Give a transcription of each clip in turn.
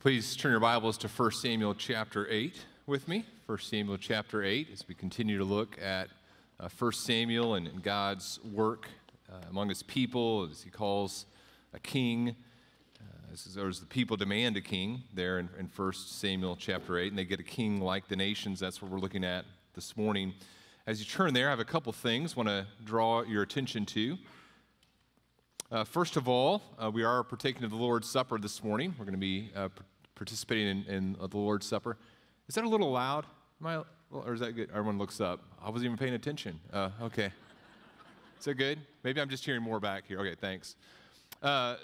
Please turn your Bibles to 1 Samuel chapter 8 with me. 1 Samuel chapter 8 as we continue to look at uh, 1 Samuel and, God's work uh, among his people as he calls a king. Uh, as, as the people demand a king there in, in 1 Samuel chapter 8, and they get a king like the nations. That's what we're looking at this morning. As you turn there, I have a couple things I want to draw your attention to. Uh, first of all, uh, we are partaking of the Lord's Supper this morning. We're going to be uh, participating in, in, the Lord's Supper. Is that a little loud? Am I, or is that good? Everyone looks up. I wasn't even paying attention. Uh, okay. Is that good? Maybe I'm just hearing more back here. Okay, thanks. Uh,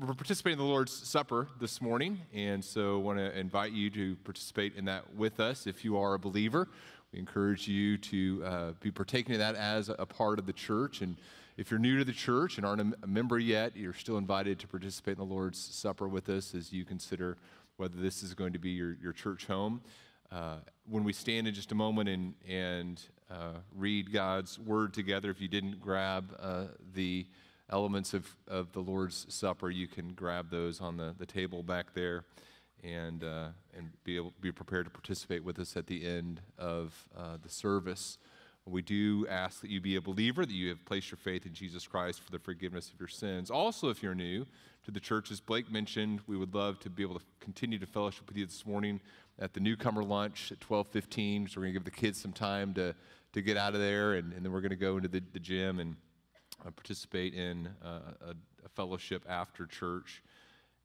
we're participating in the Lord's Supper this morning, and so I want to invite you to participate in that with us if you are a believer. We encourage you to uh, be partaking of that as a part of the church and if you're new to the church and aren't a member yet, you're still invited to participate in the Lord's Supper with us as you consider whether this is going to be your, your church home. Uh, when we stand in just a moment and, and uh, read God's word together, if you didn't grab uh, the elements of, of the Lord's Supper, you can grab those on the, the table back there and, uh, and be, able, be prepared to participate with us at the end of uh, the service. We do ask that you be a believer, that you have placed your faith in Jesus Christ for the forgiveness of your sins. Also, if you're new to the church, as Blake mentioned, we would love to be able to continue to fellowship with you this morning at the newcomer lunch at 12:15. So we're going to give the kids some time to to get out of there, and, and then we're going to go into the, the gym and uh, participate in uh, a, a, fellowship after church.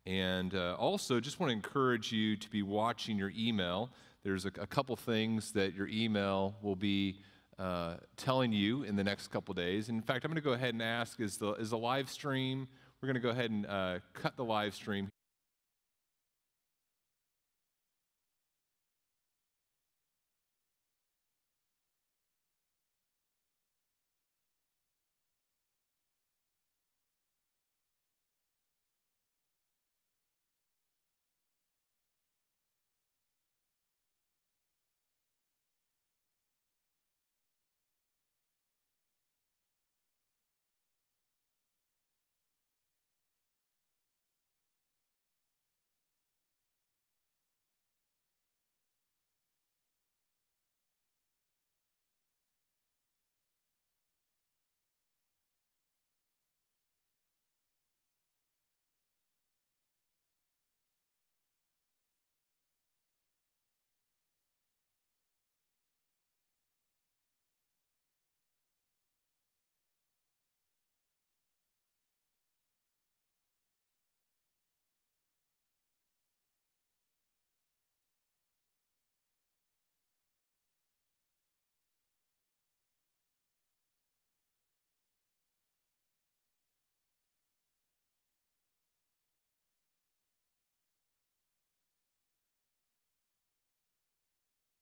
And uh, also, just want to encourage you to be watching your email. There's a, a couple things that your email will be uh, telling you in the next couple days. in fact, I'm going to go ahead and ask is the, is the live stream, we're going to go ahead and uh, cut the live stream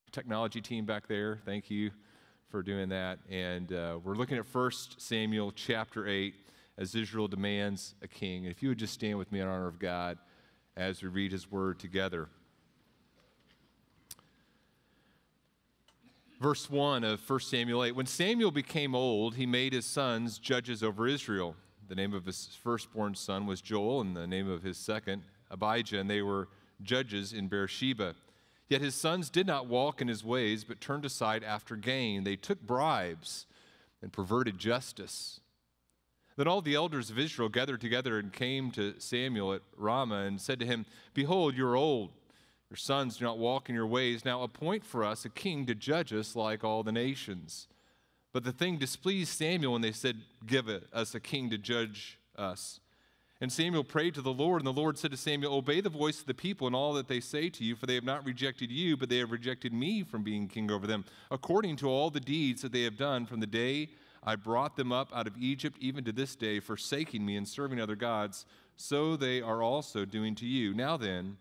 technology team back there, thank you for doing that. And uh, we're looking at 1 Samuel chapter 8 as Israel demands a king. And if you would just stand with me in honor of God as we read his word together. Verse 1 of 1 Samuel 8 When Samuel became old, he made his sons judges over Israel. The name of his firstborn son was Joel, and the name of his second, Abijah, and they were judges in Beersheba. Yet his sons did not walk in his ways, but turned aside after gain. They took bribes and perverted justice. Then all the elders of Israel gathered together and came to Samuel at Ramah and said to him, Behold, you are old. Your sons do not walk in your ways. Now appoint for us a king to judge us like all the nations. But the thing displeased Samuel when they said, Give us a king to judge us. And Samuel prayed to the Lord, and the Lord said to Samuel, Obey the voice of the people and all that they say to you, for they have not rejected you, but they have rejected me from being king over them, according to all the deeds that they have done from the day I brought them up out of Egypt, even to this day, forsaking me and serving other gods. So they are also doing to you. Now then,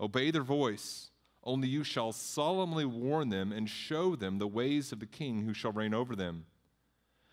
obey their voice. Only you shall solemnly warn them and show them the ways of the king who shall reign over them.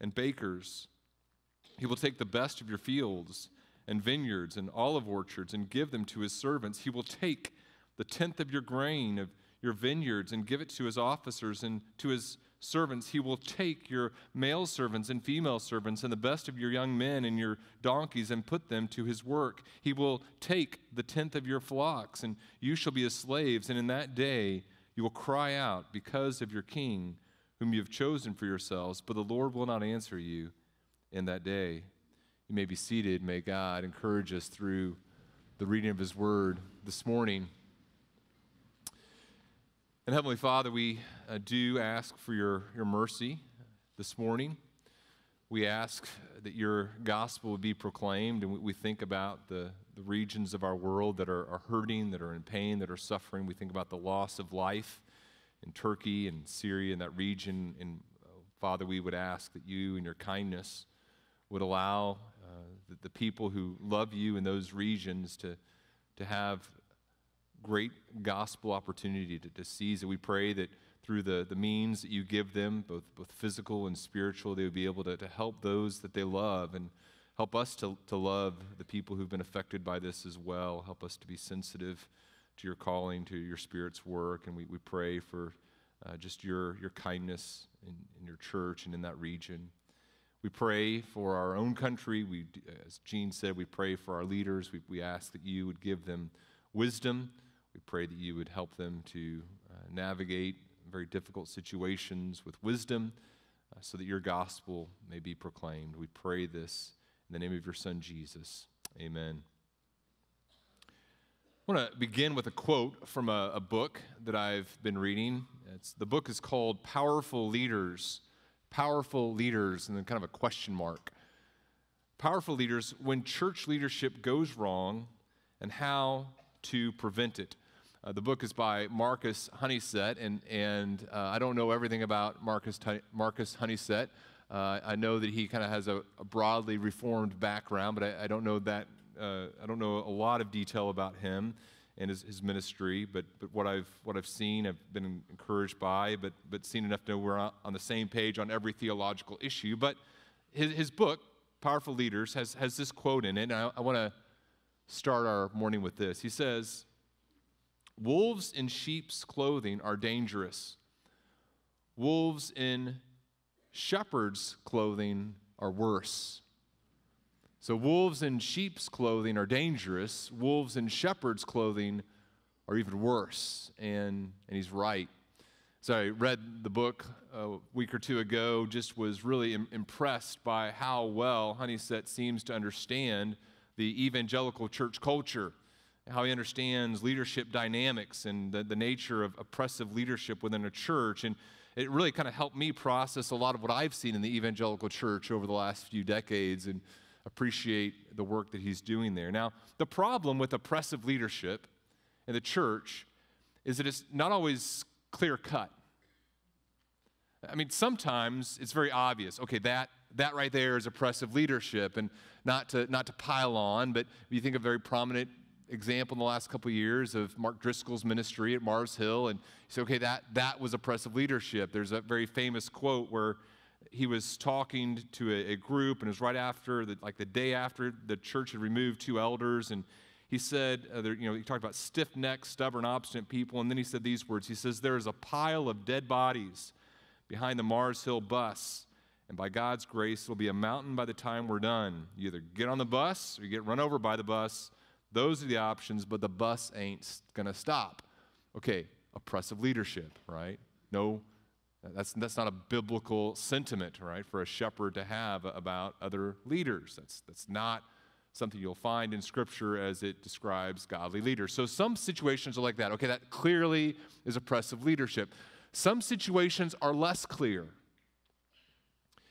and bakers. He will take the best of your fields and vineyards and olive orchards and give them to his servants. He will take the tenth of your grain of your vineyards and give it to his officers and to his servants. He will take your male servants and female servants and the best of your young men and your donkeys and put them to his work. He will take the tenth of your flocks, and you shall be his slaves. And in that day you will cry out because of your king, whom you have chosen for yourselves, but the Lord will not answer you in that day. You may be seated. May God encourage us through the reading of his word this morning. And Heavenly Father, we uh, do ask for your, your mercy this morning. We ask that your gospel would be proclaimed, and we, we think about the, the regions of our world that are, are hurting, that are in pain, that are suffering. We think about the loss of life in Turkey and Syria and that region. And uh, Father, we would ask that you, in your kindness, would allow uh, the, the people who love you in those regions to, to have great gospel opportunity to, to seize it. We pray that through the, the means that you give them, both, both physical and spiritual, they would be able to, to help those that they love and help us to, to love the people who've been affected by this as well. Help us to be sensitive to your calling, to your Spirit's work. And we, we pray for uh, just your, your kindness in, in your church and in that region. We pray for our own country. We, as Gene said, we pray for our leaders. We, we ask that you would give them wisdom we pray that you would help them to uh, navigate very difficult situations with wisdom uh, so that your gospel may be proclaimed. We pray this in the name of your Son, Jesus. Amen. I want to begin with a quote from a, a book that I've been reading. It's, the book is called Powerful Leaders. Powerful Leaders, and then kind of a question mark. Powerful leaders, when church leadership goes wrong, and how to prevent it. Uh, the book is by Marcus Honeysett, and, and uh, I don't know everything about Marcus, Marcus Honeysett. Uh, I know that he kind of has a, a, broadly reformed background, but I, I don't know that uh, I don't know a lot of detail about him and his, his ministry. But, but what I've what I've seen, I've been encouraged by, but but seen enough to know we're on the same page on every theological issue. But his, his book, Powerful Leaders, has has this quote in it, and I, I want to start our morning with this. He says. Wolves in sheep's clothing are dangerous. Wolves in shepherd's clothing are worse. So, wolves in sheep's clothing are dangerous. Wolves in shepherd's clothing are even worse. And, and he's right. So, I read the book a week or two ago, just was really Im- impressed by how well Honeysett seems to understand the evangelical church culture how he understands leadership dynamics and the, the nature of oppressive leadership within a church. And it really kind of helped me process a lot of what I've seen in the evangelical church over the last few decades and appreciate the work that he's doing there. Now, the problem with oppressive leadership in the church is that it's not always clear cut. I mean, sometimes it's very obvious. Okay, that that right there is oppressive leadership, and not to not to pile on, but you think of very prominent example in the last couple of years of Mark Driscoll's ministry at Mars Hill, and he said, okay, that, that was oppressive leadership. There's a very famous quote where he was talking to a, a group, and it was right after, the, like the day after the church had removed two elders, and he said, uh, you know, he talked about stiff-necked, stubborn, obstinate people, and then he said these words. He says, there is a pile of dead bodies behind the Mars Hill bus, and by God's grace, it'll be a mountain by the time we're done. You either get on the bus or you get run over by the bus, those are the options, but the bus ain't to stop. Okay, oppressive leadership, right? No, that's, that's not a biblical sentiment, right, for a shepherd to have about other leaders. That's, that's not something you'll find in Scripture as it describes godly leaders. So some situations are like that. Okay, that clearly is oppressive leadership. Some situations are less clear.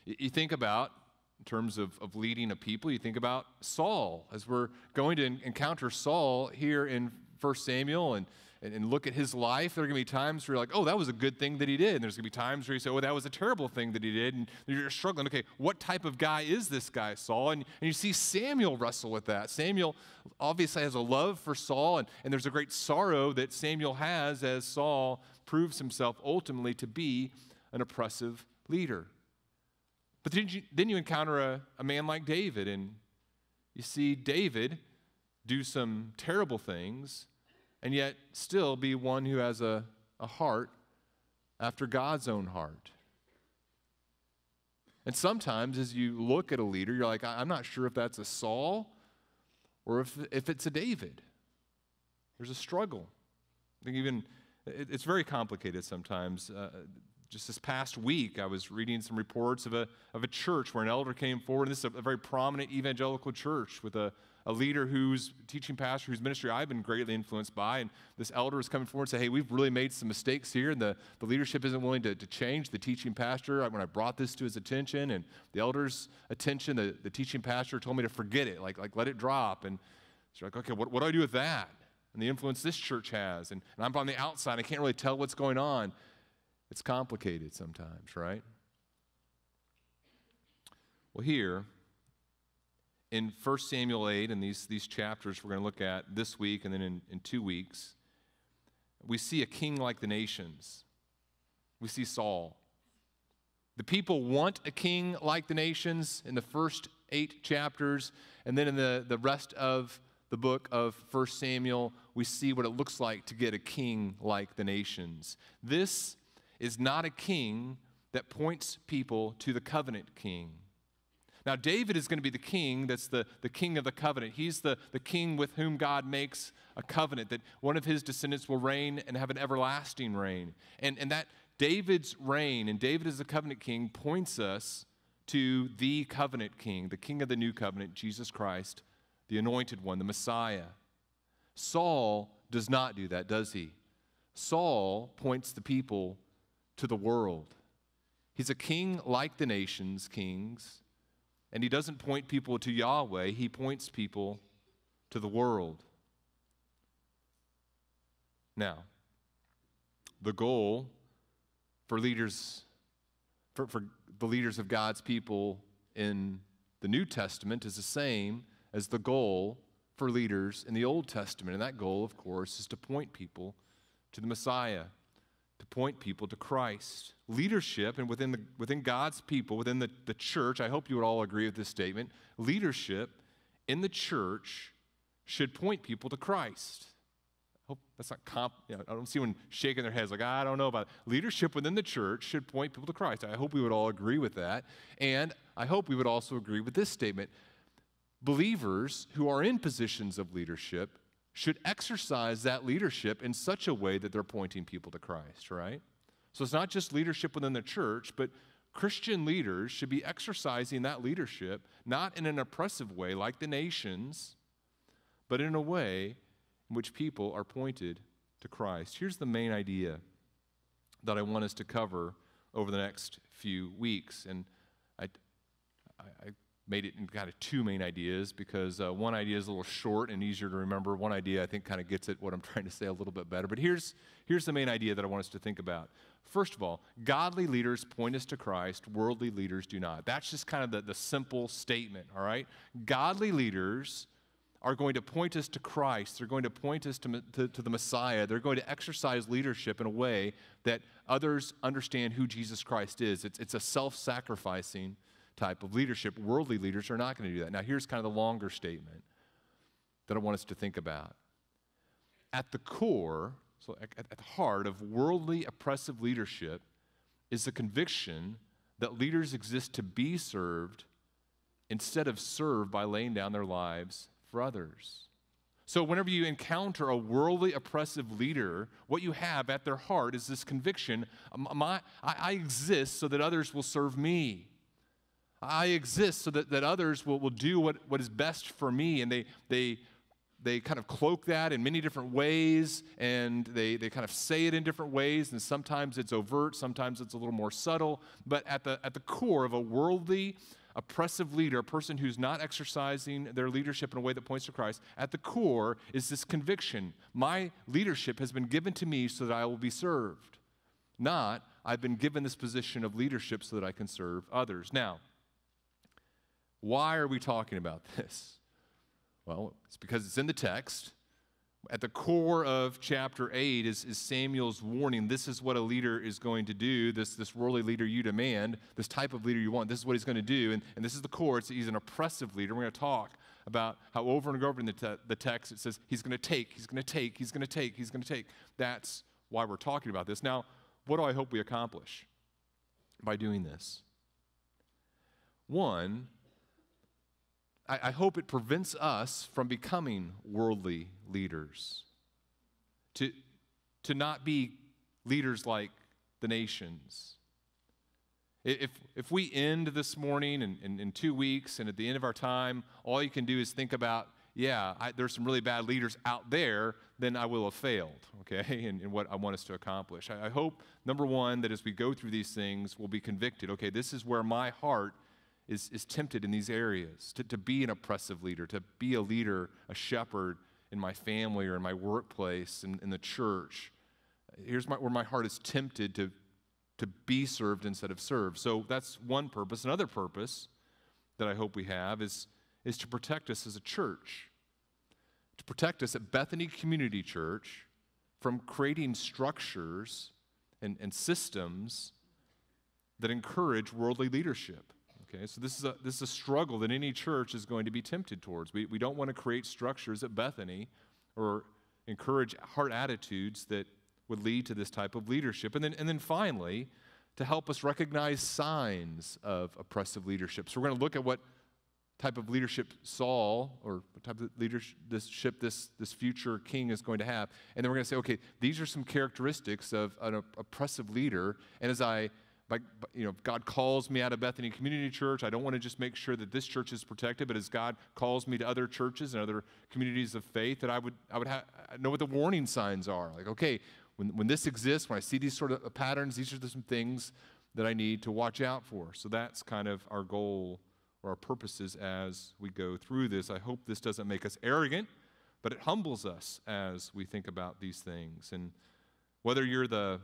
You think about in terms of, of leading a people. You think about Saul, as we're going to encounter Saul here in 1 Samuel and, and, and look at his life, there are going to be times where you're like, oh, that was a good thing that he did. And there's going to be times where you say, oh, that was a terrible thing that he did. And you're struggling. Okay, what type of guy is this guy, Saul? And, and you see Samuel wrestle with that. Samuel obviously has a love for Saul, and, and there's a great sorrow that Samuel has as Saul proves himself ultimately to be an oppressive leader. But then you, then you encounter a, a man like David, and you see David do some terrible things and yet still be one who has a, a heart after God's own heart. And sometimes as you look at a leader, you're like, I'm not sure if that's a Saul or if, if it's a David. There's a struggle. I think even it, it's very complicated sometimes. Uh, just this past week, I was reading some reports of a, of a church where an elder came forward. And this is a, a very prominent evangelical church with a, a leader who's teaching pastor whose ministry I've been greatly influenced by. And this elder is coming forward and say, Hey, we've really made some mistakes here, and the, the leadership isn't willing to, to change the teaching pastor. When I brought this to his attention and the elder's attention, the, the teaching pastor told me to forget it, like, like let it drop. And it's like, okay, what, what do I do with that? And the influence this church has. And, and I'm on the outside, I can't really tell what's going on. It's complicated sometimes, right? Well, here, in 1 Samuel 8 and these, these chapters we're going to look at this week and then in, in two weeks, we see a king like the nations. We see Saul. The people want a king like the nations in the first eight chapters, and then in the, the rest of the book of 1 Samuel, we see what it looks like to get a king like the nations. This is not a king that points people to the covenant king. Now, David is going to be the king that's the, the king of the covenant. He's the, the king with whom God makes a covenant, that one of his descendants will reign and have an everlasting reign. And, and that David's reign, and David as the covenant king, points us to the covenant king, the king of the new covenant, Jesus Christ, the anointed one, the Messiah. Saul does not do that, does he? Saul points the people to the world. He's a king like the nations' kings, and he doesn't point people to Yahweh, he points people to the world. Now, the goal for leaders, for, for the leaders of God's people in the New Testament is the same as the goal for leaders in the Old Testament. And that goal, of course, is to point people to the Messiah to point people to Christ. Leadership, and within, the, within God's people, within the, the church, I hope you would all agree with this statement leadership in the church should point people to Christ. I hope that's not comp. You know, I don't see anyone shaking their heads like, I don't know about it. Leadership within the church should point people to Christ. I hope we would all agree with that. And I hope we would also agree with this statement. Believers who are in positions of leadership should exercise that leadership in such a way that they're pointing people to Christ, right? So it's not just leadership within the church, but Christian leaders should be exercising that leadership not in an oppressive way like the nations, but in a way in which people are pointed to Christ. Here's the main idea that I want us to cover over the next few weeks. And I, I, made it into kind of two main ideas because uh, one idea is a little short and easier to remember. One idea I think kind of gets at what I'm trying to say a little bit better. But here's, here's the main idea that I want us to think about. First of all, godly leaders point us to Christ, worldly leaders do not. That's just kind of the, the simple statement, all right? Godly leaders are going to point us to Christ. They're going to point us to, to, to, the Messiah. They're going to exercise leadership in a way that others understand who Jesus Christ is. It's, it's a self sacrificing type of leadership. Worldly leaders are not going to do that. Now, here's kind of the longer statement that I want us to think about. At the core, so at, the heart of worldly oppressive leadership is the conviction that leaders exist to be served instead of served by laying down their lives for others. So, whenever you encounter a worldly oppressive leader, what you have at their heart is this conviction my, I, I exist so that others will serve me. I exist so that, that others will, will do what, what is best for me. And they, they, they kind of cloak that in many different ways, and they, they kind of say it in different ways. And sometimes it's overt, sometimes it's a little more subtle. But at the, at the core of a worldly, oppressive leader, a person who's not exercising their leadership in a way that points to Christ, at the core is this conviction my leadership has been given to me so that I will be served. Not, I've been given this position of leadership so that I can serve others. Now, why are we talking about this? Well, it's because it's in the text. At the core of chapter 8 is, is, Samuel's warning. This is what a leader is going to do, this, this worldly leader you demand, this type of leader you want. This is what he's going to do. And, and this is the core. It's, he's an oppressive leader. We're going to talk about how over and over in the, te- the text it says he's going to take, he's going to take, he's going to take, he's going to take. That's why we're talking about this. Now, what do I hope we accomplish by doing this? One, I, I hope it prevents us from becoming worldly leaders, to, to not be leaders like the nations. If, if we end this morning and in, in, two weeks and at the end of our time, all you can do is think about, yeah, I, there's some really bad leaders out there, then I will have failed, okay, in, in what I want us to accomplish. I, I hope, number one, that as we go through these things, we'll be convicted, okay, this is where my heart is, is tempted in these areas to, to be an oppressive leader, to be a leader, a shepherd in my family or in my workplace, in, in the church. Here's my, where my heart is tempted to, to be served instead of served. So that's one purpose. Another purpose that I hope we have is, is to protect us as a church, to protect us at Bethany Community Church from creating structures and, and systems that encourage worldly leadership. Okay, so this is a, this is a struggle that any church is going to be tempted towards. We, we don't want to create structures at Bethany or encourage heart attitudes that would lead to this type of leadership. And then, and then finally, to help us recognize signs of oppressive leadership. So we're going to look at what type of leadership Saul or what type of leadership this, this future king is going to have. And then we're going to say, okay, these are some characteristics of an oppressive leader. And as I by, you know, God calls me out of Bethany Community Church, I don't want to just make sure that this church is protected, but as God calls me to other churches and other communities of faith, that I would, I would ha- know what the warning signs are. Like, okay, when, when this exists, when I see these sort of patterns, these are some things that I need to watch out for. So that's kind of our goal or our purposes as we go through this. I hope this doesn't make us arrogant, but it humbles us as we think about these things. And whether you're the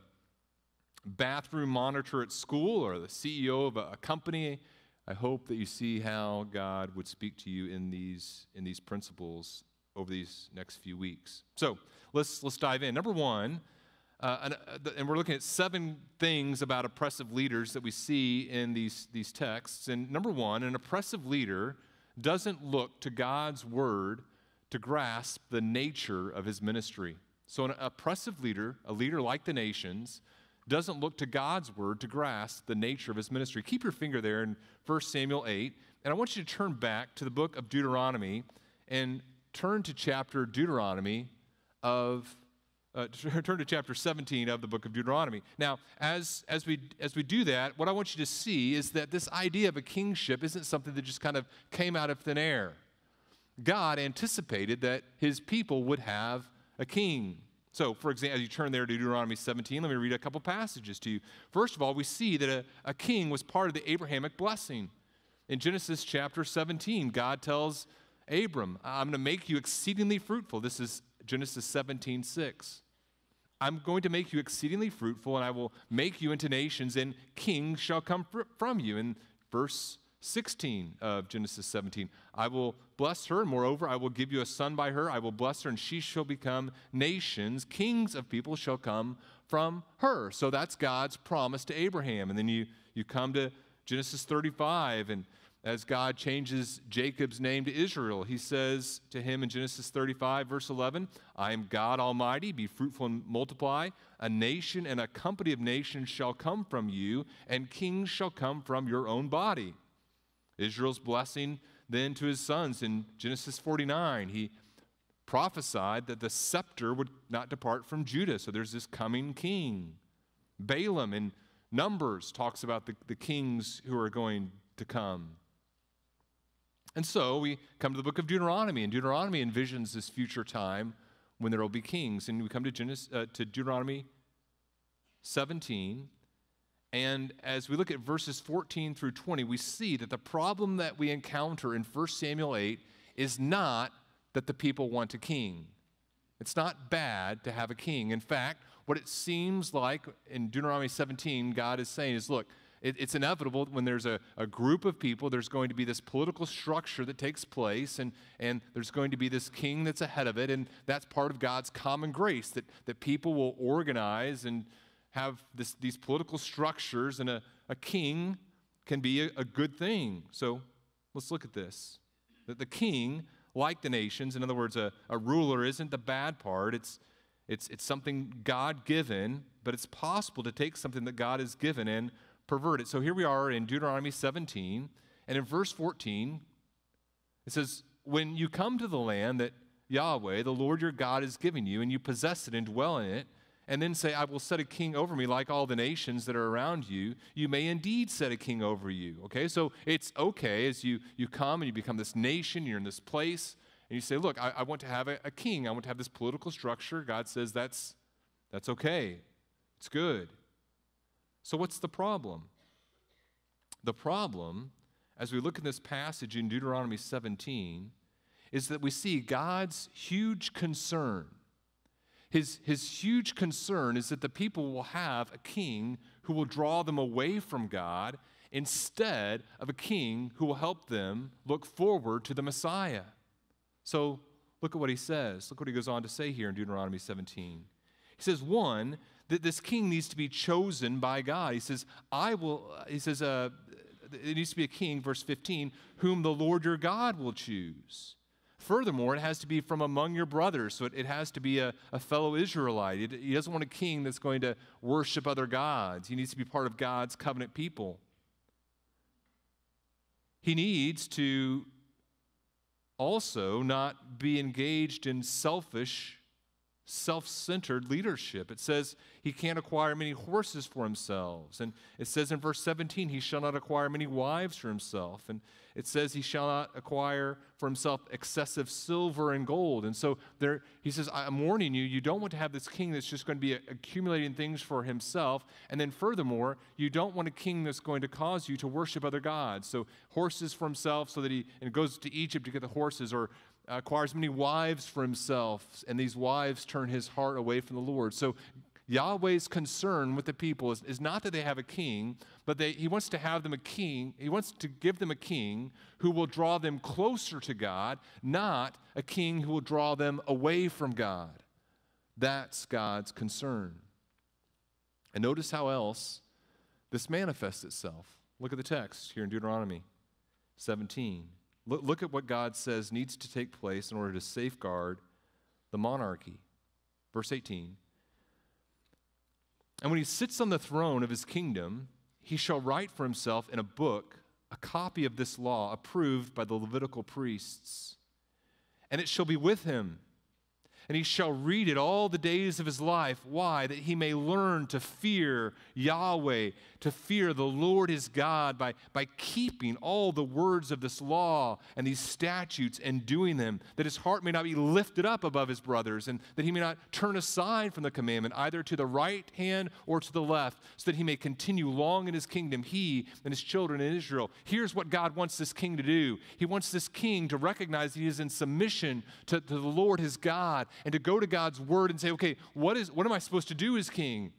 bathroom monitor at school or the CEO of a, company, I hope that you see how God would speak to you in these, in these principles over these next few weeks. So let's, let's dive in. Number one, uh, and, uh, and, we're looking at seven things about oppressive leaders that we see in these, these texts. And number one, an oppressive leader doesn't look to God's word to grasp the nature of his ministry. So, an oppressive leader, a leader like the nations, doesn't look to God's word to grasp the nature of his ministry. Keep your finger there in 1 Samuel 8, and I want you to turn back to the book of Deuteronomy and turn to chapter Deuteronomy of uh, turn to chapter 17 of the book of Deuteronomy. Now, as, as, we, as we do that, what I want you to see is that this idea of a kingship isn't something that just kind of came out of thin air. God anticipated that his people would have a king. So, for example, as you turn there to Deuteronomy 17, let me read a couple passages to you. First of all, we see that a, a king was part of the Abrahamic blessing. In Genesis chapter 17, God tells Abram, I'm going to make you exceedingly fruitful. This is Genesis 17, 6. I'm going to make you exceedingly fruitful, and I will make you into nations, and kings shall come fr- from you. In verse 16 of Genesis 17. I will bless her, moreover, I will give you a son by her. I will bless her, and she shall become nations. Kings of people shall come from her. So that's God's promise to Abraham. And then you, you come to Genesis 35, and as God changes Jacob's name to Israel, he says to him in Genesis 35, verse 11, I am God Almighty, be fruitful and multiply. A nation and a company of nations shall come from you, and kings shall come from your own body. Israel's blessing then to his sons in Genesis 49. He prophesied that the scepter would not depart from Judah. So there's this coming king. Balaam in Numbers talks about the, the kings who are going to come. And so we come to the book of Deuteronomy, and Deuteronomy envisions this future time when there will be kings. And we come to, Genesis, uh, to Deuteronomy 17, And as we look at verses 14 through 20, we see that the problem that we encounter in 1 Samuel 8 is not that the people want a king. It's not bad to have a king. In fact, what it seems like in Deuteronomy 17, God is saying is look, it, it's inevitable when there's a, a group of people, there's going to be this political structure that takes place, and, and there's going to be this king that's ahead of it, and that's part of God's common grace that, that people will organize and have this, these political structures, and a, a king can be a, a good thing. So let's look at this. That the king, like the nations, in other words, a, a ruler isn't the bad part, it's, it's, it's something God given, but it's possible to take something that God has given and pervert it. So here we are in Deuteronomy 17, and in verse 14, it says, When you come to the land that Yahweh, the Lord your God, is giving you, and you possess it and dwell in it, and then say, I will set a king over me like all the nations that are around you, you may indeed set a king over you. Okay, so it's okay as you, you come and you become this nation, you're in this place, and you say, Look, I, I want to have a, a king, I want to have this political structure. God says that's, that's okay, it's good. So, what's the problem? The problem, as we look at this passage in Deuteronomy 17, is that we see God's huge concern his, his huge concern is that the people will have a king who will draw them away from God instead of a king who will help them look forward to the Messiah. So look at what he says. Look what he goes on to say here in Deuteronomy 17. He says, one, that this king needs to be chosen by God. He says, I will, he says, uh, it needs to be a king, verse 15, whom the Lord your God will choose. Furthermore, it has to be from among your brothers, so it, it has to be a, a fellow Israelite. It, he doesn't want a king that's going to worship other gods. He needs to be part of God's covenant people. He needs to also not be engaged in selfish, self centered leadership. It says he can't acquire many horses for himself. And it says in verse 17, he shall not acquire many wives for himself. And it says he shall not acquire for himself excessive silver and gold. And so there, he says, I'm warning you, you don't want to have this king that's just going to be accumulating things for himself. And then furthermore, you don't want a king that's going to cause you to worship other gods. So horses for himself so that he and goes to Egypt to get the horses or Uh, acquires many wives for himself, and these wives turn his heart away from the Lord. So Yahweh's concern with the people is, is not that they have a king, but they, he wants to have them a king. He wants to give them a king who will draw them closer to God, not a king who will draw them away from God. That's God's concern. And notice how else this manifests itself. Look at the text here in Deuteronomy 17. Look, at what God says needs to take place in order to safeguard the monarchy. Verse 18 and when he sits on the throne of his kingdom, he shall write for himself in a book a copy of this law approved by the Levitical priests. And it shall be with him and he shall read it all the days of his life. Why? That he may learn to fear Yahweh, to fear the Lord his God by, by keeping all the words of this law and these statutes and doing them, that his heart may not be lifted up above his brothers, and that he may not turn aside from the commandment, either to the right hand or to the left, so that he may continue long in his kingdom, he and his children in Israel. Here's what God wants this king to do He wants this king to recognize he is in submission to, to the Lord his God and to go to God's word and say, okay, what, is, what am I supposed to do as king?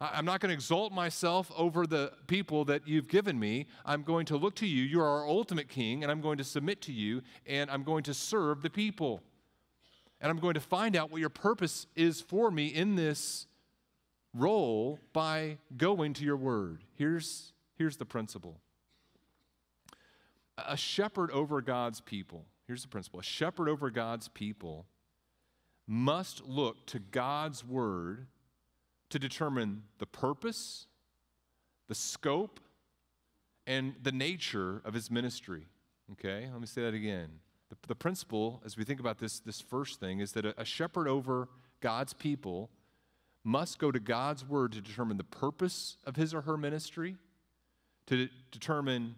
I'm not going to exalt myself over the people that you've given me. I'm going to look to you. You're our ultimate king, and I'm going to submit to you, and I'm going to serve the people. And I'm going to find out what your purpose is for me in this role by going to your word. Here's, here's the principle a shepherd over God's people. Here's the principle a shepherd over God's people must look to God's word to determine the purpose, the scope, and the nature of his ministry. Okay, let me say that again. The, the principle, as we think about this, this first thing, is that a, a shepherd over God's people must go to God's word to determine the purpose of his or her ministry, to de- determine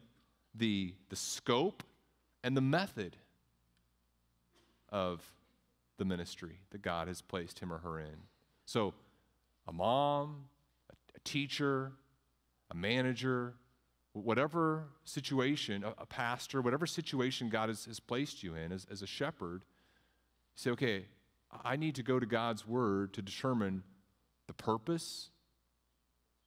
the, the scope and the method of the ministry that God has placed him or her in. So, a mom, a teacher, a manager, whatever situation, a, a pastor, whatever situation God has, has placed you in as, as a shepherd, say, okay, I need to go to God's word to determine the purpose,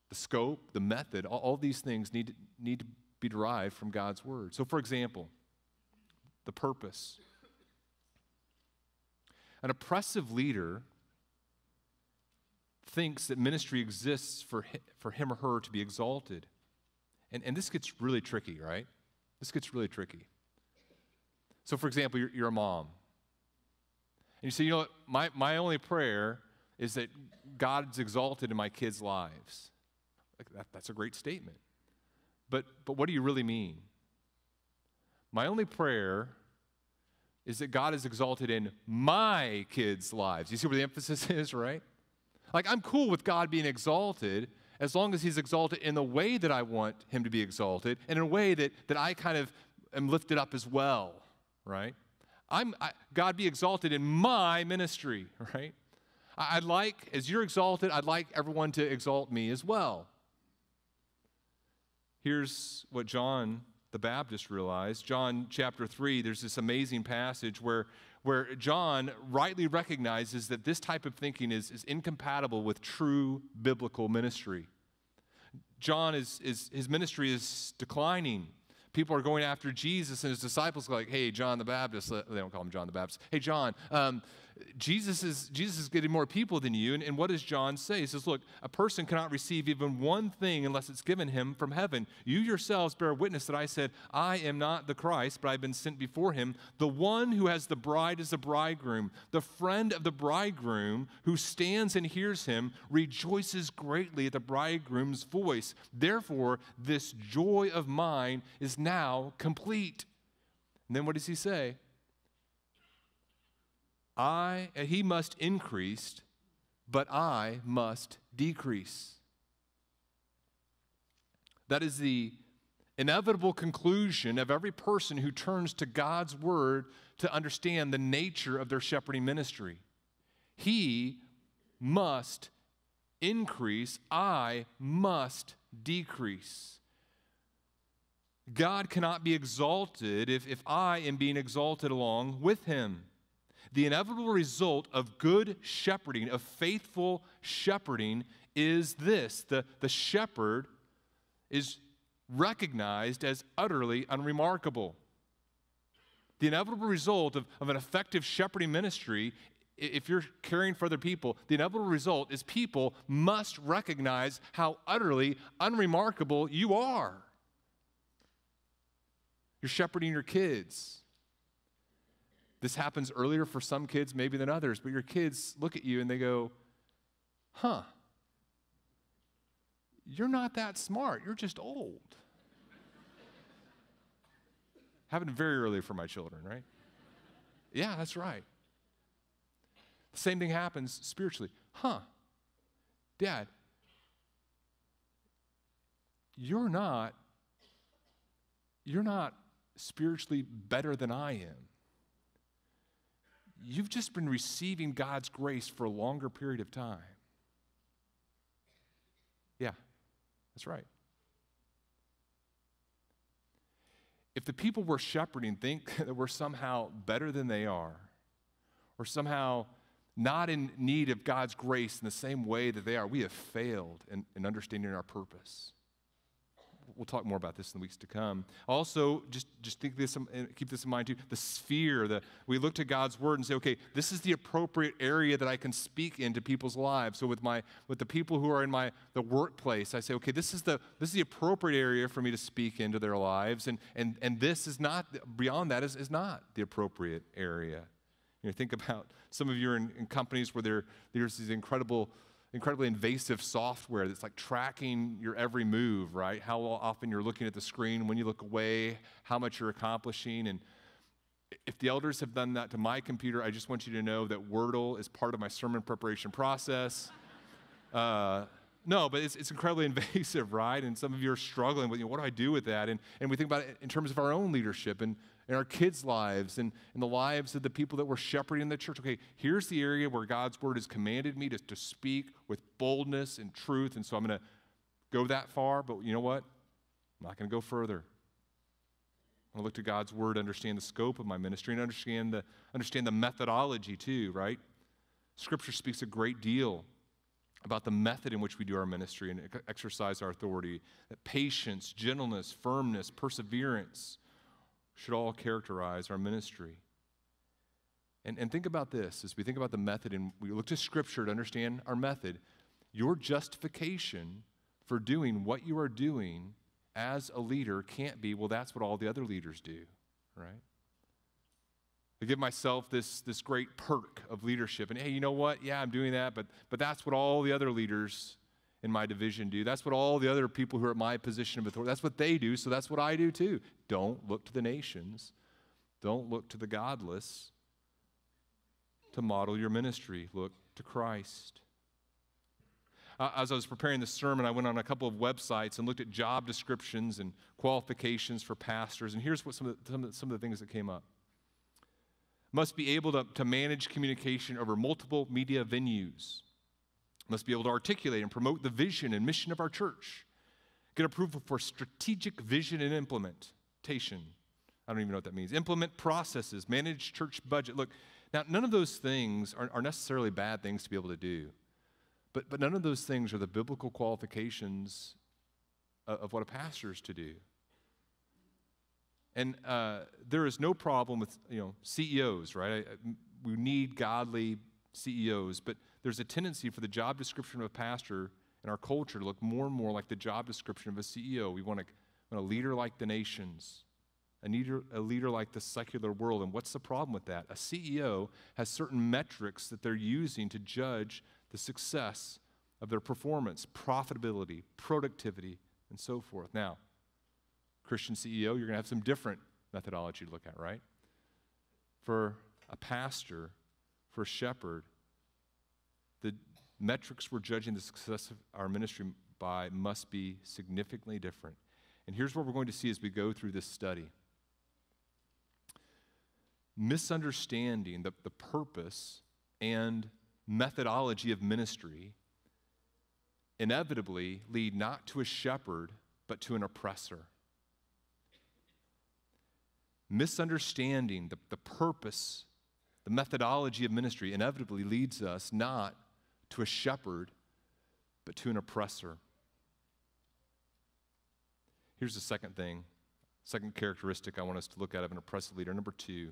the scope, the method. All, all these things need, need to be derived from God's word. So, for example, the purpose. An oppressive leader thinks that ministry exists for, for him or her to be exalted. And, and this gets really tricky, right? This gets really tricky. So, for example, you're, you're a mom. And you say, you know what? My, my only prayer is that God's exalted in my kids' lives. Like that, that's a great statement. But, but what do you really mean? My only prayer is that God is exalted in my kids' lives. You see where the emphasis is, right? Like, I'm cool with God being exalted as long as He's exalted in the way that I want Him to be exalted and in a way that, that I kind of am lifted up as well, right? I'm, I, God be exalted in my ministry, right? I'd like, as you're exalted, I'd like everyone to exalt me as well. Here's what John the Baptist realized. John chapter 3, there's this amazing passage where, where John rightly recognizes that this type of thinking is, is incompatible with true biblical ministry. John is, is his ministry is declining. People are going after Jesus, and his disciples are like, "Hey, John the Baptist." They don't call him John the Baptist. Hey, John, um, Jesus is, Jesus is getting more people than you. And, and what does John say? He says, Look, a person cannot receive even one thing unless it's given him from heaven. You yourselves bear witness that I said, I am not the Christ, but I've been sent before him. The one who has the bride is the bridegroom. The friend of the bridegroom who stands and hears him rejoices greatly at the bridegroom's voice. Therefore, this joy of mine is now complete. And then what does he say? I, he must increase, but I must decrease. That is the inevitable conclusion of every person who turns to God's word to understand the nature of their shepherding ministry. He must increase, I must decrease. God cannot be exalted if, if I am being exalted along with him the inevitable result of good shepherding, of faithful shepherding, is this the, the shepherd is recognized as utterly unremarkable. The inevitable result of, of an effective shepherding ministry, if you're caring for other people, the inevitable result is people must recognize how utterly unremarkable you are. You're shepherding your kids. This happens earlier for some kids, maybe than others, but your kids look at you and they go, huh, you're not that smart. You're just old. Happened very early for my children, right? Yeah, that's right. The same thing happens spiritually. Huh, dad, you're not you're not spiritually better than I am you've just been receiving God's grace for a longer period of time. Yeah, that's right. If the people we're shepherding think that we're somehow better than they are, or somehow not in need of God's grace in the same way that they are, we have failed in, in understanding our purpose we'll talk more about this in the weeks to come. Also, just, just think this, um, and keep this in mind too. The sphere, that we look to God's word and say, okay, this is the appropriate area that I can speak into people's lives. So with my, with the people who are in my, the workplace, I say, okay, this is the, this is the appropriate area for me to speak into their lives. And, and, and this is not, beyond that is, is not the appropriate area. You know, think about some of you are in, in companies where there, there's these incredible incredibly invasive software that's like tracking your every move, right? How often you're looking at the screen, when you look away, how much you're accomplishing. And if the elders have done that to my computer, I just want you to know that Wordle is part of my sermon preparation process. Uh, no, but it's, it's incredibly invasive, right? And some of you are struggling with, you know, what do I do with that? And, and we think about it in terms of our own leadership and in our kids' lives and in the lives of the people that we're shepherding in the church. Okay, here's the area where God's word has commanded me to, to speak with boldness and truth. And so I'm going to go that far, but you know what? I'm not going to go further. I wanna look to God's word, understand the scope of my ministry, and understand the, understand the methodology too, right? Scripture speaks a great deal about the method in which we do our ministry and exercise our authority. That patience, gentleness, firmness, perseverance should all characterize our ministry. And, and think about this as we think about the method and we look to Scripture to understand our method. Your justification for doing what you are doing as a leader can't be, well, that's what all the other leaders do, right? I give myself this, this great perk of leadership. And hey, you know what? Yeah, I'm doing that, but, but that's what all the other leaders in my division do. That's what all the other people who are at my position of authority, that's what they do, so that's what I do too. Don't look to the nations. Don't look to the godless to model your ministry. Look to Christ. Uh, as I was preparing this sermon, I went on a couple of websites and looked at job descriptions and qualifications for pastors. And here's what some of the, some of the, some of the things that came up must be able to, to manage communication over multiple media venues, must be able to articulate and promote the vision and mission of our church, get approval for strategic vision and implementation. I don't even know what that means. Implement processes, manage church budget. Look, now, none of those things are, are necessarily bad things to be able to do. But, but none of those things are the biblical qualifications of, of what a pastor is to do. And uh, there is no problem with you know CEOs, right? we need godly CEOs, but there's a tendency for the job description of a pastor in our culture to look more and more like the job description of a CEO. We want a, want a leader like the nations, a leader, a leader like the secular world. And what's the problem with that? A CEO has certain metrics that they're using to judge the success of their performance, profitability, productivity, and so forth. Now, Christian CEO, you're going to have some different methodology to look at, right? For a pastor, for a shepherd, the metrics we're judging the success of our ministry by must be significantly different. And here's what we're going to see as we go through this study misunderstanding the, the purpose and methodology of ministry inevitably lead not to a shepherd, but to an oppressor. Misunderstanding the, the purpose, the methodology of ministry inevitably leads us not to a shepherd, but to an oppressor. Here's the second thing, second characteristic I want us to look at of an oppressive leader. Number two,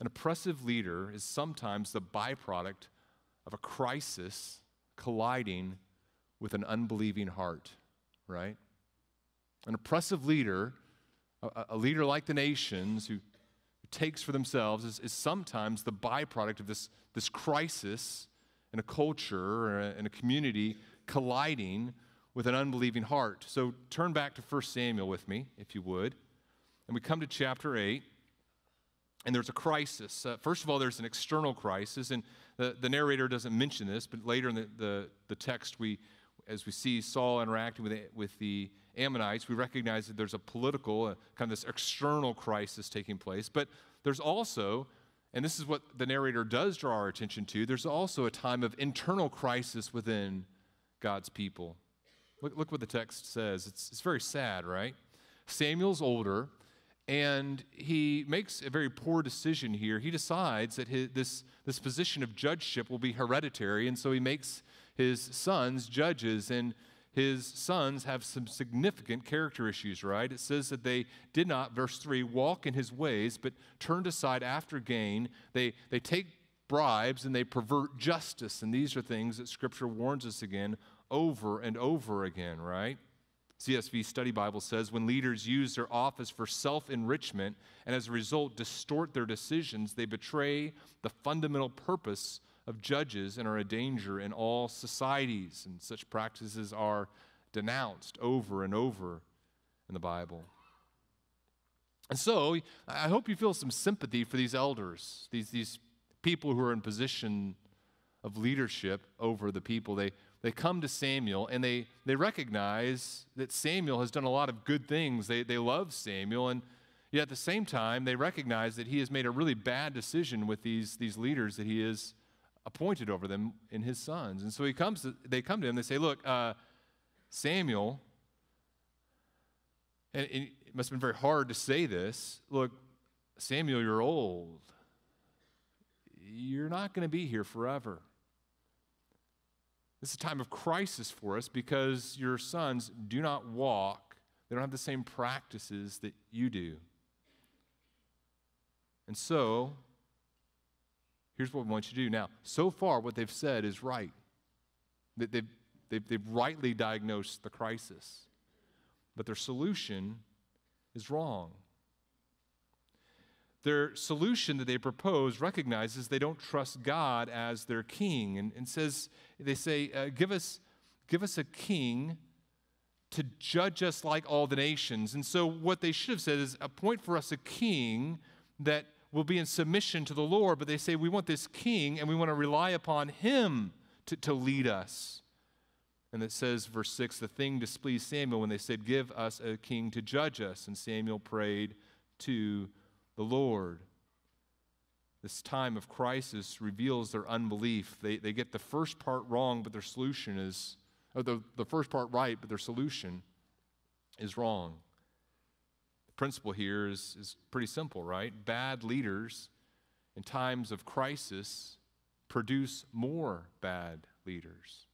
an oppressive leader is sometimes the byproduct of a crisis colliding with an unbelieving heart, right? An oppressive leader, a, leader like the nations who, who takes for themselves, is, is, sometimes the byproduct of this, this crisis in a culture in a community colliding with an unbelieving heart. So turn back to 1 Samuel with me, if you would. And we come to chapter 8 and there's a crisis. Uh, first of all, there's an external crisis, and the, the narrator doesn't mention this, but later in the, the, the text, we, as we see Saul interacting with the, with the Ammonites, we recognize that there's a political, uh, kind of this external crisis taking place. But there's also, and this is what the narrator does draw our attention to, there's also a time of internal crisis within God's people. Look, look what the text says. It's, it's very sad, right? Samuel's older and he makes a very poor decision here. He decides that his, this, this position of judgeship will be hereditary, and so he makes his sons judges. And his sons have some significant character issues, right? It says that they did not, verse 3, walk in his ways, but turned aside after gain. They, they take bribes and they pervert justice. And these are things that Scripture warns us again over and over again, right? CSB Study Bible says when leaders use their office for self enrichment and as a result distort their decisions, they betray the fundamental purpose of judges and are a danger in all societies. And such practices are denounced over and over in the Bible. And so I hope you feel some sympathy for these elders, these, these people who are in position of leadership over the people. They, they come to Samuel and they, they recognize that Samuel has done a lot of good things. They, they love Samuel, and yet at the same time, they recognize that he has made a really bad decision with these, these leaders that he has appointed over them in his sons. And so he comes to, they come to him, they say, Look, uh, Samuel, and it must have been very hard to say this look, Samuel, you're old. You're not going to be here forever. This is a time of crisis for us because your sons do not walk, they don't have the same practices that you do. And so, here's what we want you to do. Now, so far, what they've said is right. They've, they've, they've rightly diagnosed the crisis, but their solution is wrong. Their solution that they propose recognizes they don't trust God as their king and, and says, they say, uh, give, us, give us a king to judge us like all the nations. And so, what they should have said is, appoint for us a king that will be in submission to the Lord. But they say, we want this king and we want to rely upon him to, to lead us. And it says, verse 6, the thing displeased Samuel when they said, Give us a king to judge us. And Samuel prayed to the Lord. This time of crisis reveals their unbelief. They, they get the first part wrong, but their solution is, or the, the first part right, but their solution is wrong. Principle here is, is pretty simple, right? Bad leaders in times of crisis produce more bad leaders.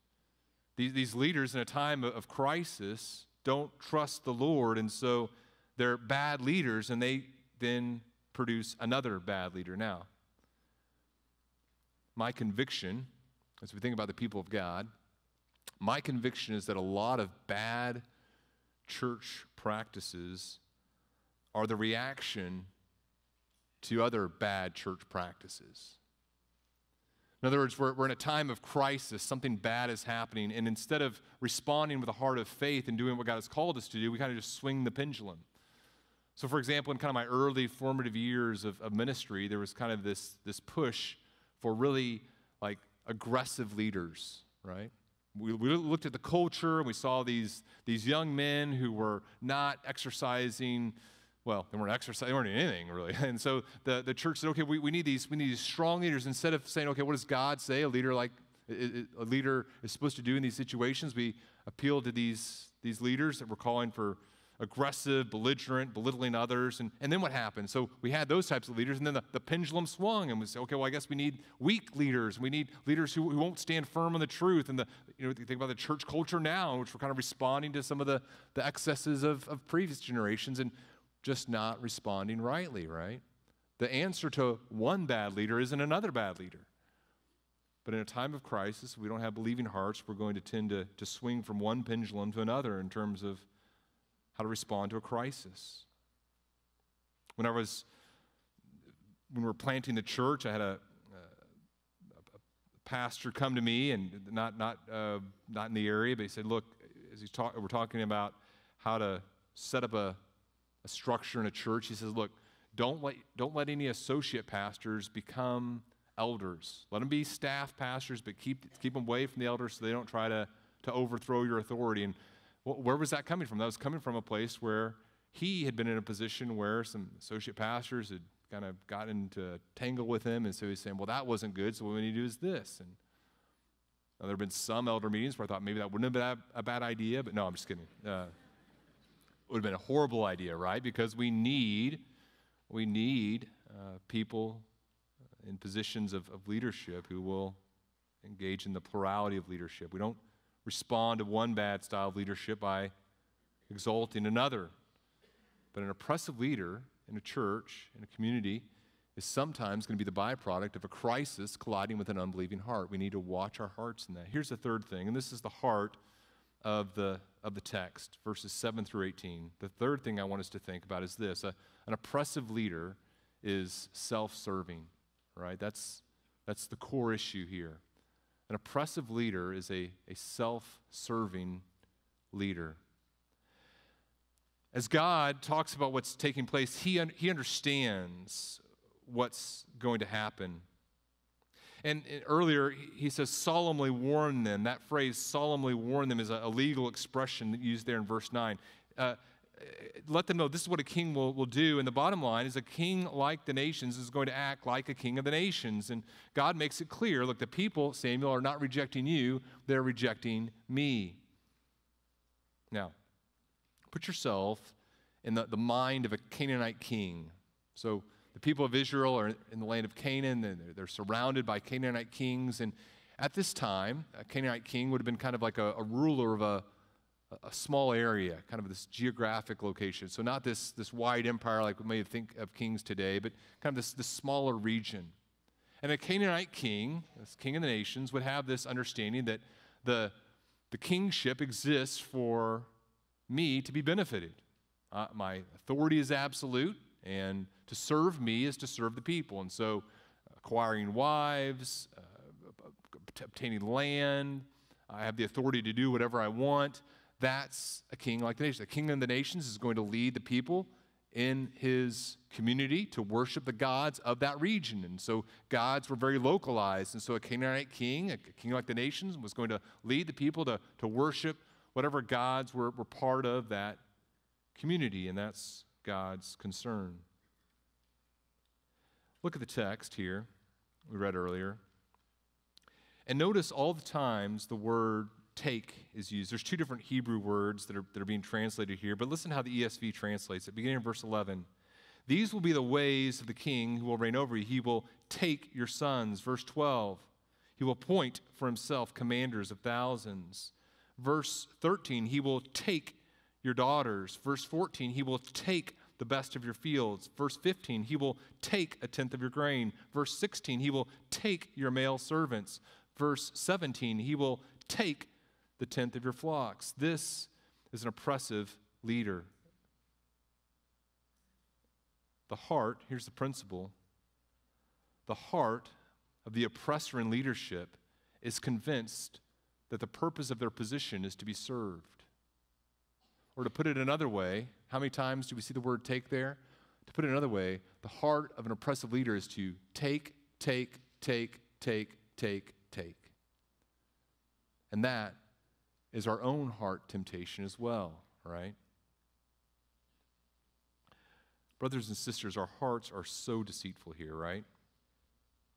These, these leaders in a time of crisis don't trust the Lord, and so they're bad leaders, and they then produce another bad leader. Now, my conviction, as we think about the people of God, my conviction is that a lot of bad church practices are the reaction to other bad church practices. In other words, we're, we're in a time of crisis, something bad is happening, and instead of responding with a heart of faith and doing what God has called us to do, we kind of just swing the pendulum. So, for example, in kind of my early formative years of, of ministry, there was kind of this, this push for really like aggressive leaders, right? We, we looked at the culture and we saw these, these young men who were not exercising well, they weren't exercising, they weren't doing anything really. And so the, the church said, okay, we, we, need these, we need these strong leaders. Instead of saying, okay, what does God say a leader like a leader is supposed to do in these situations, we appeal to these, these leaders that were calling for aggressive, belligerent, belittling others. And, and then what happened? So we had those types of leaders, and then the, the pendulum swung, and we said, okay, well, I guess we need weak leaders. We need leaders who, who won't stand firm on the truth. And the, you know, think about the church culture now, which we're kind of responding to some of the, the excesses of, of previous generations and just not responding rightly, right? The answer to one bad leader isn't another bad leader. But in a time of crisis, we don't have believing hearts, we're going to tend to, to swing from one pendulum to another in terms of how to respond to a crisis. When I was, when we were planting the church, I had a, a, a pastor come to me, and not not uh, not in the area, but he said, "Look, as he's talk, we're talking about how to set up a, a structure in a church." He says, "Look, don't let don't let any associate pastors become." elders. Let them be staff pastors, but keep, keep them away from the elders so they don't try to, to overthrow your authority. And well, where was that coming from? That was coming from a place where he had been in a position where some associate pastors had kind of gotten into tangle with him. And so he's saying, well, that wasn't good. So what we need to do is this. And now, there have been some elder meetings where I thought maybe that wouldn't have been a, a bad idea. But no, I'm just kidding. Uh, would have been a horrible idea, right? Because we need, we need uh, people in positions of, of leadership who will engage in the plurality of leadership. We don't respond to one bad style of leadership by exalting another. But an oppressive leader in a church, in a community, is sometimes going to be the byproduct of a crisis colliding with an unbelieving heart. We need to watch our hearts in that. Here's the third thing, and this is the heart of the, of the text, verses 7 through 18. The third thing I want us to think about is this a, an oppressive leader is self serving, right? That's, that's the core issue here. An oppressive leader is a, a self serving leader. As God talks about what's taking place, he, un- he understands what's going to happen. And, earlier, he says, solemnly warn them. That phrase, solemnly warn them, is a, a legal expression used there in verse 9. Uh, let them know this is what a king will, will do. And the bottom line is a king like the nations is going to act like a king of the nations. And God makes it clear look, the people, Samuel, are not rejecting you, they're rejecting me. Now, put yourself in the, the mind of a Canaanite king. So the people of Israel are in the land of Canaan, and they're, surrounded by Canaanite kings. And at this time, a Canaanite king would have been kind of like a, a ruler of a, a small area, kind of this geographic location. So not this, this wide empire like we may think of kings today, but kind of this, this smaller region. And a Canaanite king, this king of the nations, would have this understanding that the, the kingship exists for me to be benefited. Uh, my authority is absolute, and to serve me is to serve the people. And so, acquiring wives, uh, obtaining land, I have the authority to do whatever I want. That's a king like the nations. The king of the nations is going to lead the people in his community to worship the gods of that region. And so gods were very localized. And so a Canaanite king, a king like the nations, was going to lead the people to, to worship whatever gods were, were part of that community. And that's God's concern. Look at the text here we read earlier. And notice all the times the word take is used. There's two different Hebrew words that are, that are being translated here, but listen how the ESV translates it. Beginning in verse 11. These will be the ways of the king who will reign over you. He will take your sons. Verse 12. He will appoint for himself commanders of thousands. Verse 13. He will take your daughters. Verse 14. He will take the best of your fields. Verse 15, he will take a tenth of your grain. Verse 16, he will take your male servants. Verse 17, he will take the tenth of your flocks. This is an oppressive leader. The heart, here's the principle the heart of the oppressor in leadership is convinced that the purpose of their position is to be served. Or to put it another way, how many times do we see the word take there? To put it another way, the heart of an oppressive leader is to take, take, take, take, take, take. And that is our own heart temptation as well, right? Brothers and sisters, our hearts are so deceitful here, right?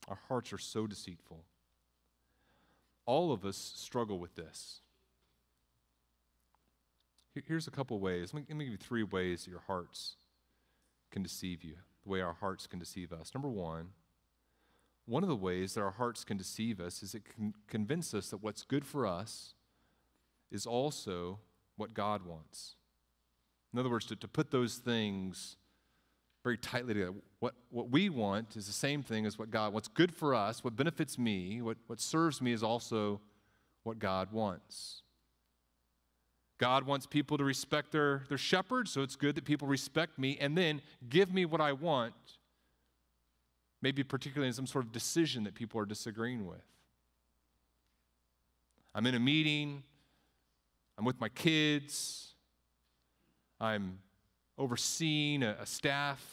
Our hearts are so deceitful. All of us struggle with this. Here's a couple ways. Let me, let me give you three ways that your hearts can deceive you, the way our hearts can deceive us. Number one, one of the ways that our hearts can deceive us is it can convince us that what's good for us is also what God wants. In other words, to, to put those things very tightly together. What, what we want is the same thing as what God What's good for us, what benefits me, what, what serves me is also what God wants. God wants people to respect their, their shepherd, so it's good that people respect me and then give me what I want, maybe particularly in some sort of decision that people are disagreeing with. I'm in a meeting, I'm with my kids, I'm overseeing a, a staff.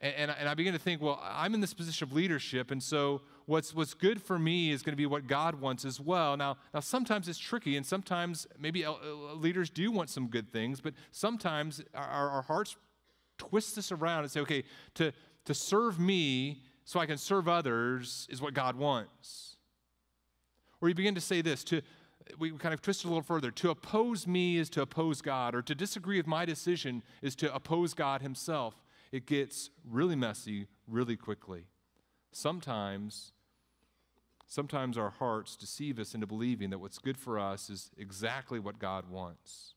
And, and, and I begin to think, well, I'm in this position of leadership, and so what's, what's good for me is going to be what God wants as well. Now, now, sometimes it's tricky, and sometimes maybe leaders do want some good things, but sometimes our, our hearts twist this around and say, okay, to, to serve me so I can serve others is what God wants. Or you begin to say this to, we kind of twist it a little further. To oppose me is to oppose God, or to disagree with my decision is to oppose God Himself. It gets really messy really quickly. Sometimes, sometimes our hearts deceive us into believing that what's good for us is exactly what God wants.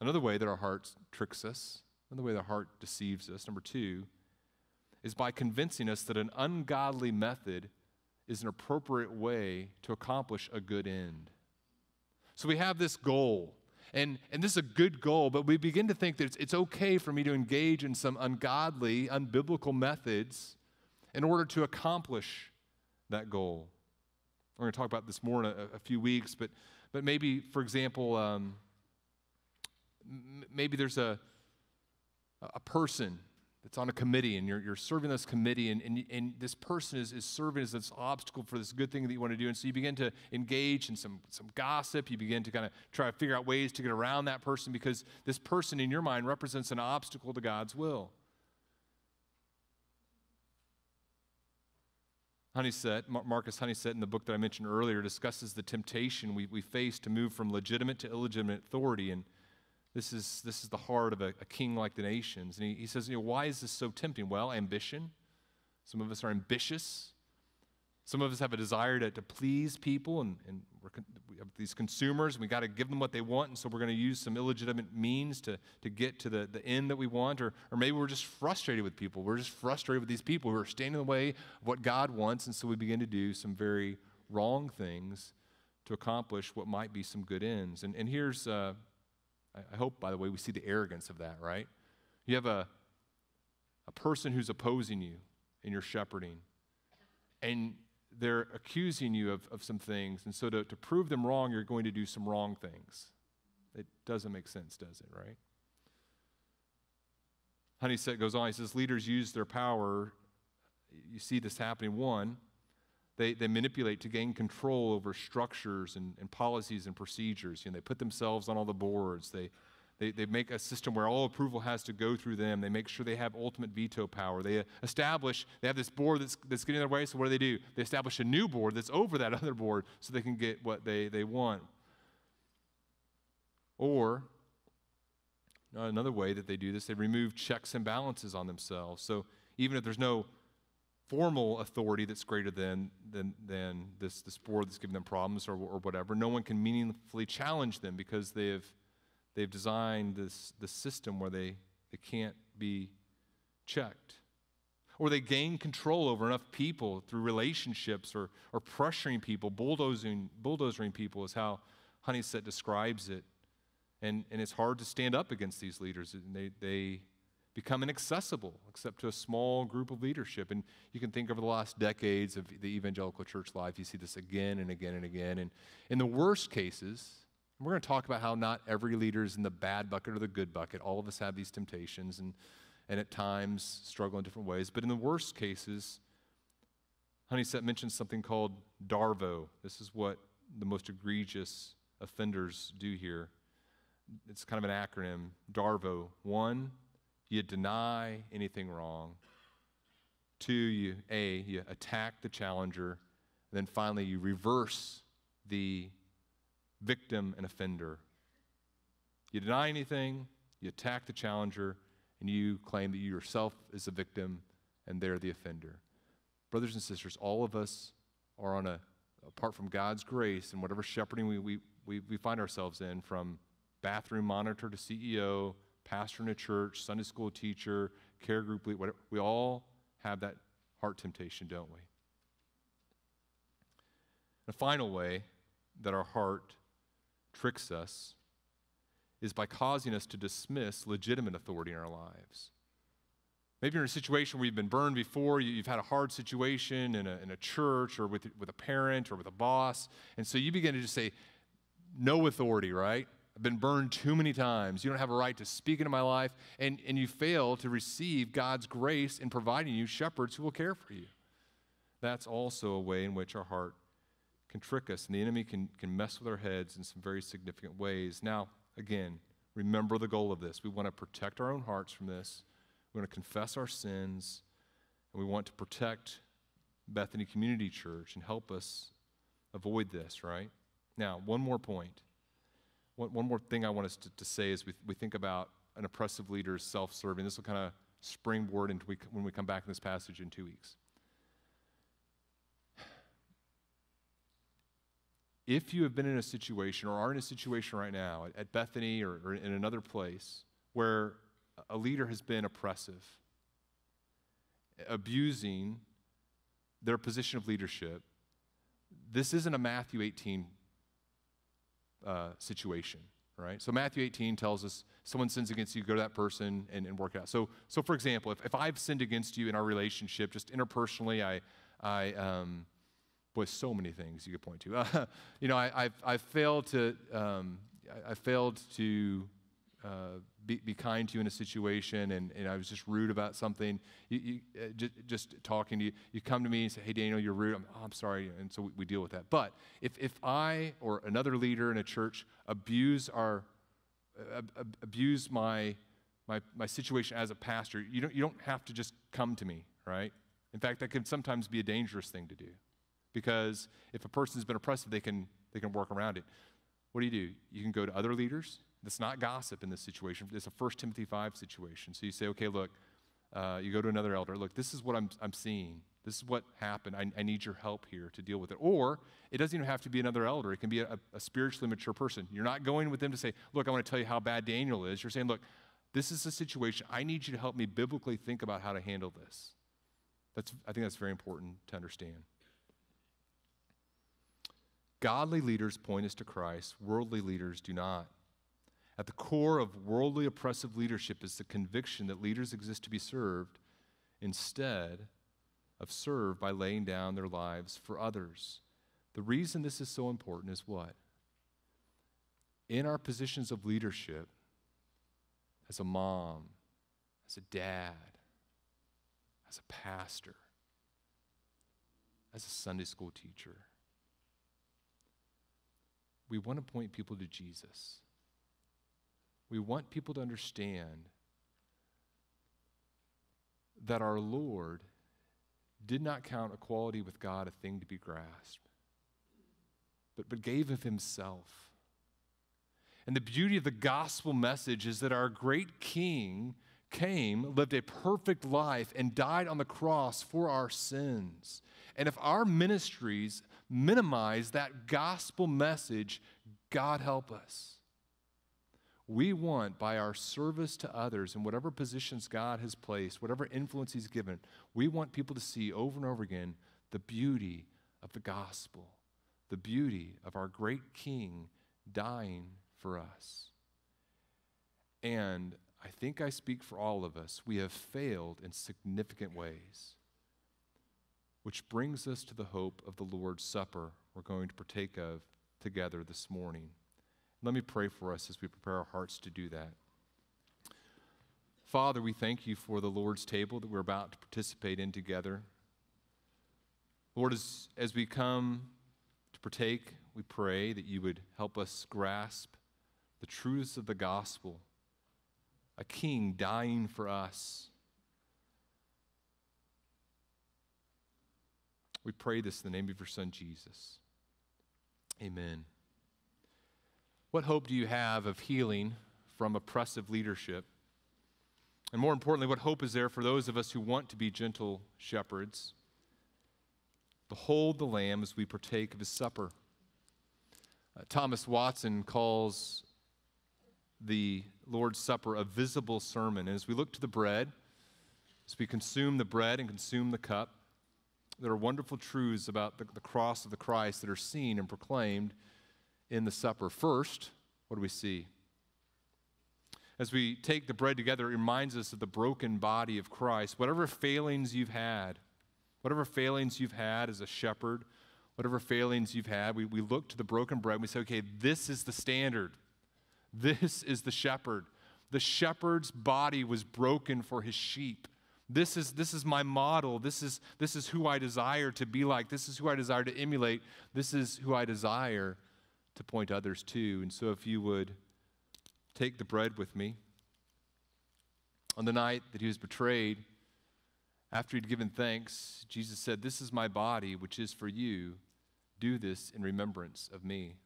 Another way that our heart tricks us, another way the heart deceives us, number two, is by convincing us that an ungodly method is an appropriate way to accomplish a good end. So we have this goal, and, and this is a good goal, but we begin to think that it's, it's okay for me to engage in some ungodly, unbiblical methods in order to accomplish that goal. We're going to talk about this more in a, a few weeks, but, but maybe, for example, um, maybe there's a, a person that's on a committee and you're, you're serving this committee and, and, and this person is, is serving as this obstacle for this good thing that you want to do. And so you begin to engage in some, some gossip. You begin to kind of try to figure out ways to get around that person because this person in your mind represents an obstacle to god's will Honeysett, Marcus Honeysett, in the book that I mentioned earlier, discusses the temptation we, we face to move from legitimate to illegitimate authority. And this is, this is the heart of a, a king like the nations. And he, he says, you know, why is this so tempting? Well, ambition. Some of us are ambitious. Some of us have a desire to, to please people, and, and we have these consumers, we got to give them what they want, and so we're going to use some illegitimate means to, to get to the, the end that we want. Or, or maybe we're just frustrated with people. We're just frustrated with these people who are standing in the way of what God wants, and so we begin to do some very wrong things to accomplish what might be some good ends. And, and here's, uh, I hope, by the way, we see the arrogance of that, right? You have a, a person who's opposing you in your shepherding, and they're accusing you of, of some things. And so to, to prove them wrong, you're going to do some wrong things. It doesn't make sense, does it, right? Honeysett goes on, he says, leaders use their power. You see this happening. One, they, they manipulate to gain control over structures and, and policies and procedures. You know, they put themselves on all the boards. They, they, they make a system where all approval has to go through them. They make sure they have ultimate veto power. They establish, they have this board that's, that's getting in their way, so what do they do? They establish a new board that's over that other board so they can get what they, they want. Or, another way that they do this, they remove checks and balances on themselves. So even if there's no formal authority that's greater than, than, than this, this board that's giving them problems or, or whatever, no one can meaningfully challenge them because they have they've designed this, this system where they, they can't be checked. Or they gain control over enough people through relationships or, or pressuring people, bulldozing, bulldozing people is how Honeysett describes it. And, and it's hard to stand up against these leaders. They, they become inaccessible except to a small group of leadership. And you can think over the last decades of the evangelical church life, you see this again and again and again. And in the worst cases, we're going to talk about how not every leader is in the bad bucket or the good bucket. All of us have these temptations and, and at times struggle in different ways. But in the worst cases, Honeysett mentions something called DARVO. This is what the most egregious offenders do here. It's kind of an acronym DARVO. One, you deny anything wrong. Two, you A, you attack the challenger. And then finally, you reverse the victim and offender. You deny anything, you attack the challenger, and you claim that you yourself is the victim and they're the offender. Brothers and sisters, all of us are on a, apart from God's grace and whatever shepherding we, we, we, we find ourselves in, from bathroom monitor to CEO, pastor in a church, Sunday school teacher, care group leader, whatever, we all have that heart temptation, don't we? The final way that our heart tricks us is by causing us to dismiss legitimate authority in our lives. Maybe you're in a situation where you've been burned before, you've had a hard situation in a, in a church or with, with a parent or with a boss, and so you begin to just say, No authority, right? I've been burned too many times. You don't have a right to speak into my life, and, and you fail to receive God's grace in providing you shepherds who will care for you. That's also a way in which our heart can trick us, and the enemy can, can mess with our heads in some very significant ways. Now, again, remember the goal of this. We want to protect our own hearts from this, we want to confess our sins, and we want to protect Bethany Community Church and help us avoid this, right? Now, one more point. One, one more thing I want us to, to say as we, we think about an oppressive leader self serving. This will kind of springboard into we, when we come back in this passage in two weeks. If you have been in a situation or are in a situation right now at, Bethany or, or in another place where a leader has been oppressive, abusing their position of leadership, this isn't a Matthew 18 uh, situation, right? So Matthew 18 tells us someone sins against you, go to that person and, and work it out. So, so for example, if, if I've sinned against you in our relationship, just interpersonally, I, I, um, Boy, so many things you could point to. Uh, you know, I, have I've failed to, um, I, I, failed to uh, be, be, kind to you in a situation, and, and I was just rude about something. You, you uh, just, just, talking to you, you come to me and say, "Hey, Daniel, you're rude." I'm, oh, I'm sorry, and so we, we, deal with that. But if if I or another leader in a church abuse our uh, abuse my my my situation as a pastor, you don't you don't have to just come to me, right? In fact, that can sometimes be a dangerous thing to do because if a person's been oppressive, they can, they can work around it. What do you do? You can go to other leaders. That's not gossip in this situation. It's a 1 Timothy 5 situation. So you say, okay, look, uh, you go to another elder. Look, this is what I'm, I'm seeing. This is what happened. I, I, need your help here to deal with it. Or it doesn't even have to be another elder, it can be a, a spiritually mature person. You're not going with them to say, Look, I want to tell you how bad Daniel is. You're saying, Look, this is a situation. I need you to help me biblically think about how to handle this. That's, I think that's very important to understand. Godly leaders point us to Christ, worldly leaders do not. At the core of worldly oppressive leadership is the conviction that leaders exist to be served instead of serve by laying down their lives for others. The reason this is so important is what? In our positions of leadership, as a mom, as a dad, as a pastor, as a Sunday school teacher, we want to point people to Jesus. We want people to understand that our Lord did not count equality with God a thing to be grasped, but, but gave of himself. And the beauty of the gospel message is that our great King came, lived a perfect life, and died on the cross for our sins. And if our ministries minimize that gospel message, God help us. We want, by our service to others in whatever positions God has placed, whatever influence He's given, we want people to see over and over again the beauty of the gospel, the beauty of our great King dying for us. And I think I speak for all of us. We have failed in significant ways, which brings us to the hope of the Lord's Supper we're going to partake of together this morning. Let me pray for us as we prepare our hearts to do that. Father, we thank you for the Lord's table that we're about to participate in together. Lord, as, as we come to partake, we pray that you would help us grasp the truths of the gospel a king dying for us. We pray this in the name of your Son, Jesus. Amen. What hope do you have of healing from oppressive leadership? And more importantly, what hope is there for those of us who want to be gentle shepherds? Behold the Lamb as we partake of his supper. Uh, Thomas Watson calls the Lord's Supper a visible sermon. And as we look to the bread, as we consume the bread and consume the cup, there are wonderful truths about the, the cross of the Christ that are seen and proclaimed in the supper. First, what do we see? As we take the bread together, it reminds us of the broken body of Christ. Whatever failings you've had, whatever failings you've had as a shepherd, whatever failings you've had, we, we look to the broken bread and we say, okay, this is the standard. This is the shepherd. The shepherd's body was broken for his sheep. This is, this is my model. This is, this is who I desire to be like. This is who I desire to emulate. This is who I desire to point others to. And so, if you would take the bread with me. On the night that he was betrayed, after he'd given thanks, Jesus said, This is my body, which is for you. Do this in remembrance of me.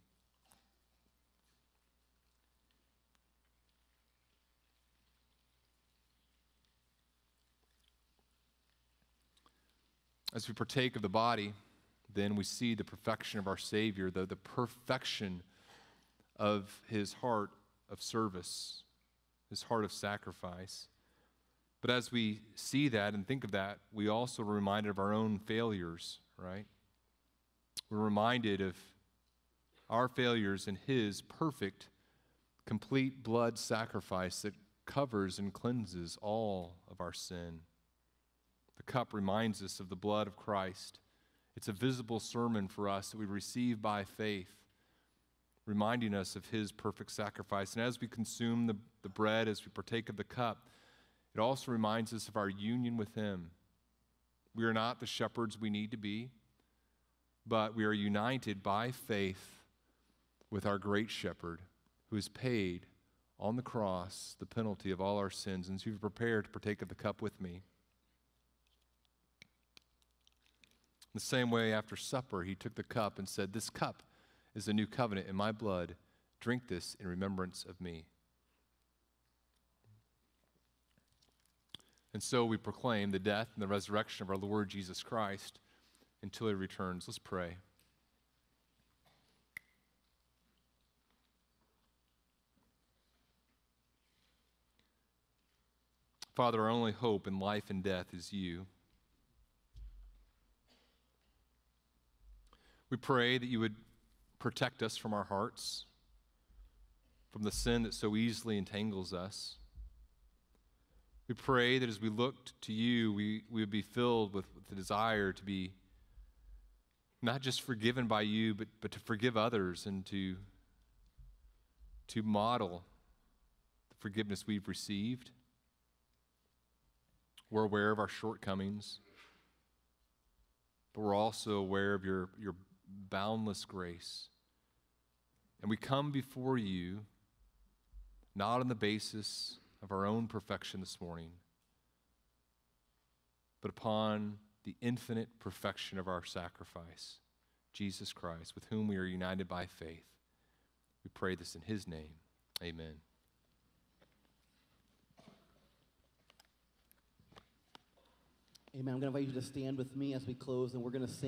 As we partake of the body, then we see the perfection of our Savior, the, the perfection of his heart of service, his heart of sacrifice. But as we see that and think of that, we also are reminded of our own failures, right? We're reminded of our failures and his perfect, complete blood sacrifice that covers and cleanses all of our sin. The cup reminds us of the blood of Christ it's a visible sermon for us that we receive by faith, reminding us of his perfect sacrifice. And as we consume the, the bread, as we partake of the cup, it also reminds us of our union with him. We are not the shepherds we need to be, but we are united by faith with our great shepherd who has paid on the cross the penalty of all our sins. And so you've prepared to partake of the cup with me. In the same way, after supper, he took the cup and said, This cup is a new covenant in my blood. Drink this in remembrance of me. And so we proclaim the death and the resurrection of our Lord Jesus Christ until he returns. Let's pray. Father, our only hope in life and death is you. We pray that you would protect us from our hearts, from the sin that so easily entangles us. We pray that as we looked to you, we, we would be filled with, with the desire to be not just forgiven by you, but, but to forgive others and to, to model the forgiveness we've received. We're aware of our shortcomings, but we're also aware of your, your boundless grace. And we come before you not on the basis of our own perfection this morning, but upon the infinite perfection of our sacrifice, Jesus Christ, with whom we are united by faith. We pray this in his name. Amen. Amen. I'm going to invite you to stand with me as we close, and we're going to sing.